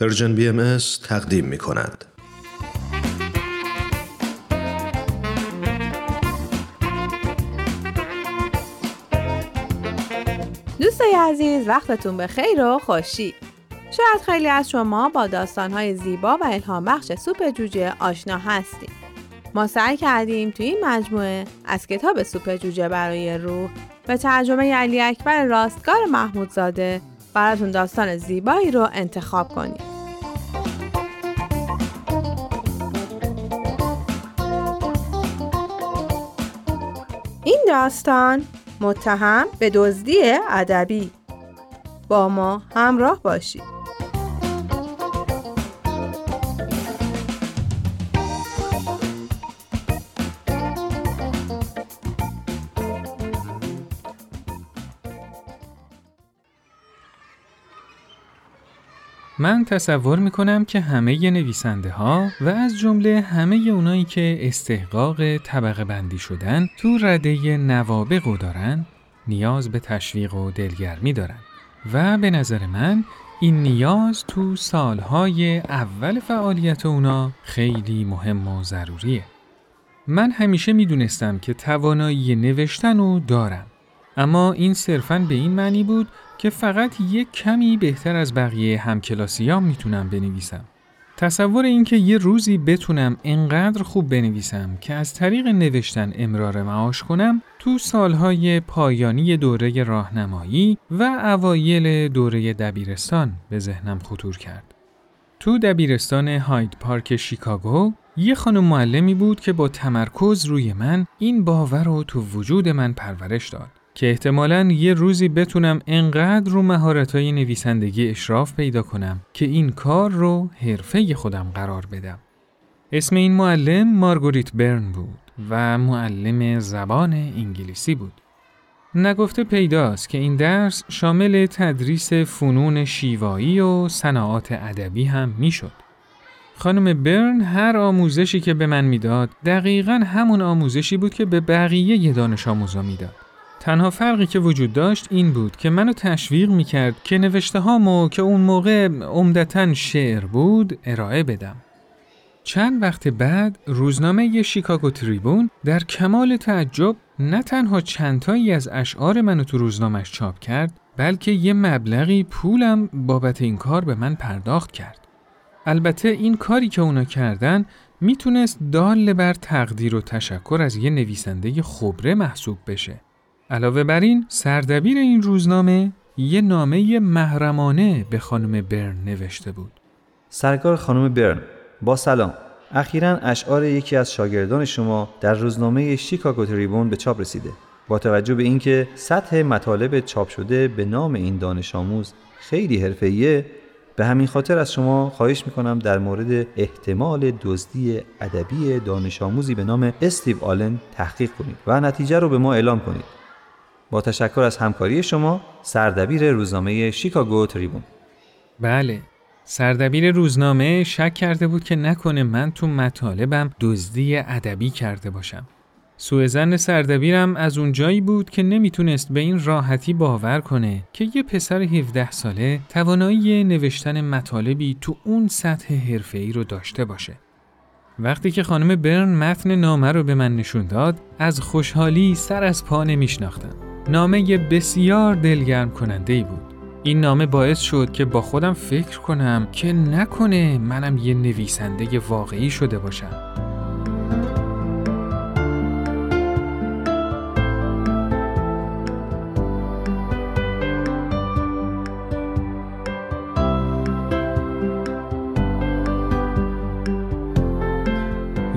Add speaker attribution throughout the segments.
Speaker 1: Persian BM تقدیم می کند.
Speaker 2: دوستای عزیز وقتتون به خیر و خوشی. شاید خیلی از شما با داستانهای زیبا و الهام بخش سوپ جوجه آشنا هستیم ما سعی کردیم توی این مجموعه از کتاب سوپ جوجه برای روح به ترجمه علی اکبر راستگار محمودزاده براتون داستان زیبایی رو انتخاب کنیم. این داستان متهم به دزدی ادبی. با ما همراه باشید.
Speaker 3: من تصور می‌کنم که همه نویسنده ها و از جمله همه اونایی که استحقاق طبقه بندی شدن تو رده نوابق دارن نیاز به تشویق و دلگرمی دارن و به نظر من این نیاز تو سالهای اول فعالیت اونا خیلی مهم و ضروریه. من همیشه می‌دونستم که توانایی نوشتن رو دارم. اما این صرفاً به این معنی بود که فقط یک کمی بهتر از بقیه همکلاسیام می‌تونم بنویسم. تصور اینکه یه روزی بتونم انقدر خوب بنویسم که از طریق نوشتن امرار معاش کنم تو سالهای پایانی دوره راهنمایی و اوایل دوره دبیرستان به ذهنم خطور کرد. تو دبیرستان هاید پارک شیکاگو یه خانم معلمی بود که با تمرکز روی من این باور رو تو وجود من پرورش داد. که احتمالا یه روزی بتونم انقدر رو مهارت‌های نویسندگی اشراف پیدا کنم که این کار رو حرفه خودم قرار بدم. اسم این معلم مارگوریت برن بود و معلم زبان انگلیسی بود. نگفته پیداست که این درس شامل تدریس فنون شیوایی و صناعات ادبی هم می‌شد. خانم برن هر آموزشی که به من می‌داد دقیقا همون آموزشی بود که به بقیه دانش آموزا می‌داد. تنها فرقی که وجود داشت این بود که منو تشویق می‌کرد که نوشته هامو که اون موقع عمدتا شعر بود ارائه بدم. چند وقت بعد روزنامه شیکاگو تریبون در کمال تعجب نه تنها چندتایی از اشعار منو تو روزنامهش چاپ کرد بلکه یه مبلغی پولم بابت این کار به من پرداخت کرد. البته این کاری که اونا کردن می‌تونست دال بر تقدیر و تشکر از یه نویسنده خبره محسوب بشه. علاوه بر این سردبیر این روزنامه یه نامه محرمانه به خانم برن نوشته بود.
Speaker 4: سرکار خانم برن با سلام اخیرا اشعار یکی از شاگردان شما در روزنامه شیکاگو تریبون به چاپ رسیده. با توجه به اینکه سطح مطالب چاپ شده به نام این دانش آموز خیلی حرفه‌ایه به همین خاطر از شما خواهش می‌کنم در مورد احتمال دزدی ادبی دانش آموزی به نام استیو آلن تحقیق کنید و نتیجه رو به ما اعلام کنید. با تشکر از همکاری شما سردبیر روزنامه شیکاگو تریبون
Speaker 3: بله سردبیر روزنامه شک کرده بود که نکنه من تو مطالبم دزدی ادبی کرده باشم سوء زن سردبیرم از اون جایی بود که نمی‌تونست به این راحتی باور کنه که یه پسر 17 ساله توانایی نوشتن مطالبی تو اون سطح حرفه‌ای رو داشته باشه. وقتی که خانم برن متن نامه رو به من نشون داد، از خوشحالی سر از پا نمیشناختم. نامه بسیار دلگرم کننده ای بود. این نامه باعث شد که با خودم فکر کنم که نکنه منم یه نویسنده واقعی شده باشم.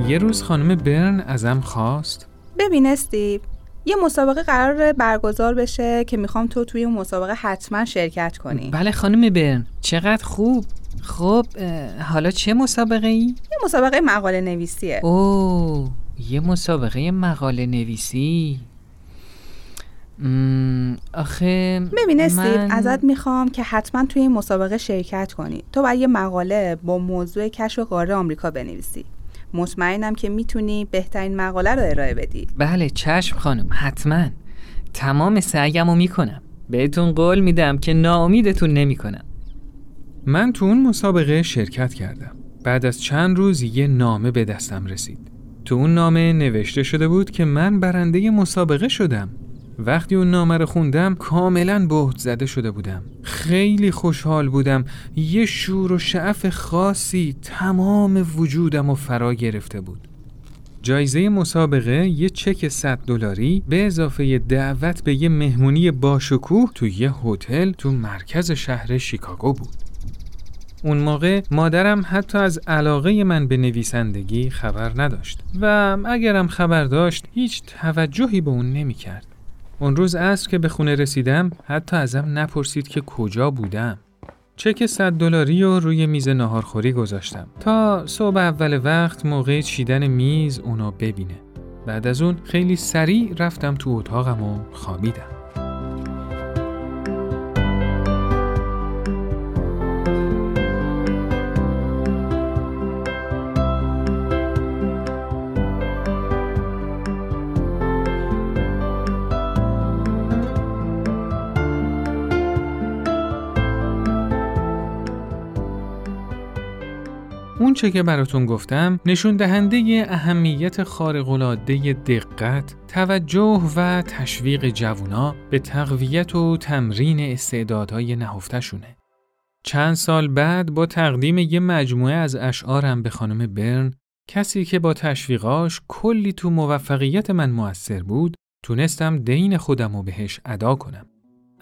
Speaker 3: یه روز خانم برن ازم خواست
Speaker 2: ببین استیو یه مسابقه قرار برگزار بشه که می‌خوام تو توی اون مسابقه حتما شرکت کنی.
Speaker 5: بله خانم برن. چقدر خوب. خب حالا چه مسابقه ای؟
Speaker 2: یه مسابقه مقاله نویسیه.
Speaker 5: اوه یه مسابقه مقاله نویسی. آخه
Speaker 2: ببین من... ازت می‌خوام که حتما توی این مسابقه شرکت کنی. تو باید یه مقاله با موضوع کشف قاره آمریکا بنویسی. مطمئنم که می‌تونی بهترین مقاله رو ارائه بدی
Speaker 5: بله چشم خانم حتما تمام سعیم رو می‌کنم بهتون قول میدم که ناامیدتون نمی‌کنم
Speaker 3: من تو اون مسابقه شرکت کردم. بعد از چند روز یه نامه به دستم رسید. تو اون نامه نوشته شده بود که من برنده مسابقه شدم. وقتی اون نامه رو خوندم کاملا بهت زده شده بودم خیلی خوشحال بودم یه شور و شعف خاصی تمام وجودم و فرا گرفته بود جایزه مسابقه یه چک 100 دلاری به اضافه دعوت به یه مهمونی باشکوه تو یه هتل تو مرکز شهر شیکاگو بود. اون موقع مادرم حتی از علاقه من به نویسندگی خبر نداشت و اگرم خبر داشت هیچ توجهی به اون نمی کرد. اون روز عصر که به خونه رسیدم حتی ازم نپرسید که کجا بودم. چک 100 دلاری رو روی میز ناهارخوری گذاشتم تا صبح اول وقت موقع چیدن میز اونو ببینه. بعد از اون خیلی سریع رفتم تو اتاقم و خوابیدم. اون چه که براتون گفتم نشون دهنده اهمیت خارق‌العاده دقت، توجه و تشویق جوونا به تقویت و تمرین استعدادهای نهفتشونه. چند سال بعد با تقدیم یه مجموعه از اشعارم به خانم برن کسی که با تشویقاش کلی تو موفقیت من موثر بود تونستم دین خودم رو بهش ادا کنم.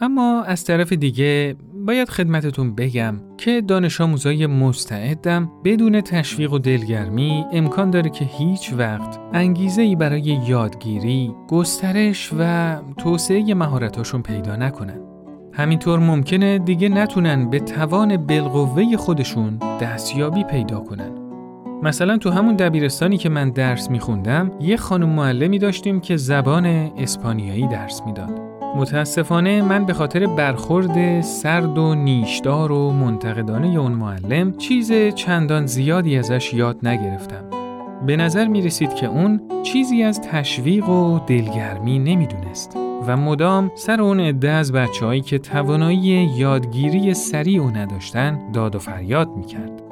Speaker 3: اما از طرف دیگه باید خدمتتون بگم که دانش آموزای مستعدم بدون تشویق و دلگرمی امکان داره که هیچ وقت انگیزه ای برای یادگیری، گسترش و توسعه مهارتاشون پیدا نکنن. همینطور ممکنه دیگه نتونن به توان بالقوه خودشون دستیابی پیدا کنن. مثلا تو همون دبیرستانی که من درس میخوندم یه خانم معلمی داشتیم که زبان اسپانیایی درس می‌داد. متاسفانه من به خاطر برخورد سرد و نیشدار و منتقدانه اون معلم چیز چندان زیادی ازش یاد نگرفتم. به نظر می رسید که اون چیزی از تشویق و دلگرمی نمی‌دونست و مدام سر اون عده از بچههایی که توانایی یادگیری سریع و نداشتن داد و فریاد می کرد.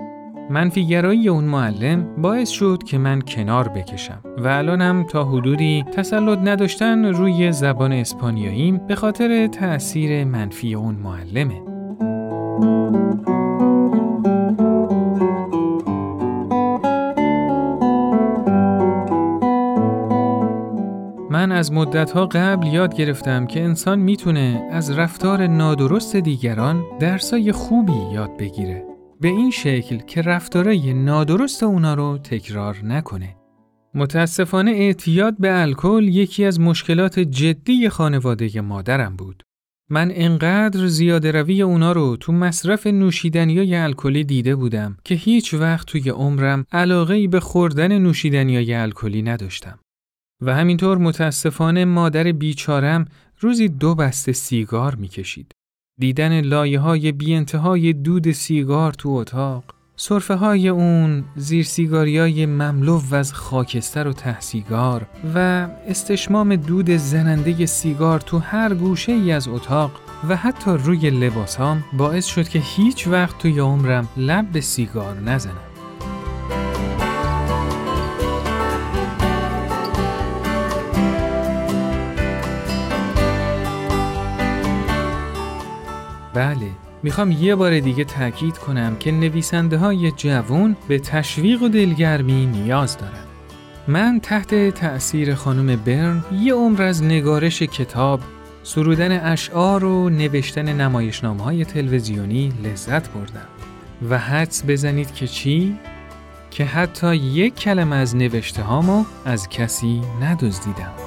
Speaker 3: منفیگرایی اون معلم باعث شد که من کنار بکشم و الانم تا حدودی تسلط نداشتن روی زبان اسپانیاییم به خاطر تأثیر منفی اون معلمه. من از مدتها قبل یاد گرفتم که انسان می‌تونه از رفتار نادرست دیگران درسای خوبی یاد بگیره. به این شکل که رفتارای نادرست اونا رو تکرار نکنه. متاسفانه اعتیاد به الکل یکی از مشکلات جدی خانواده مادرم بود. من انقدر زیاده روی اونا رو تو مصرف نوشیدنیای الکلی دیده بودم که هیچ وقت توی عمرم علاقه ای به خوردن نوشیدنیای الکلی نداشتم. و همینطور متاسفانه مادر بیچارم روزی دو بسته سیگار می‌کشید. دیدن لایه های بی انتهای دود سیگار تو اتاق صرفه های اون زیر سیگاری های مملو از خاکستر و تهسیگار و استشمام دود زننده سیگار تو هر گوشه ای از اتاق و حتی روی لباسام باعث شد که هیچ وقت توی عمرم لب به سیگار نزنم. بله می‌خوام یه بار دیگه تاکید کنم که نویسنده های جوون به تشویق و دلگرمی نیاز دارن. من تحت تأثیر خانم برن یه عمر از نگارش کتاب، سرودن اشعار و نوشتن نمایشنامه های تلویزیونی لذت بردم. و حدس بزنید که چی؟ که حتی یک کلمه از نوشته هامو از کسی ندزدیدم.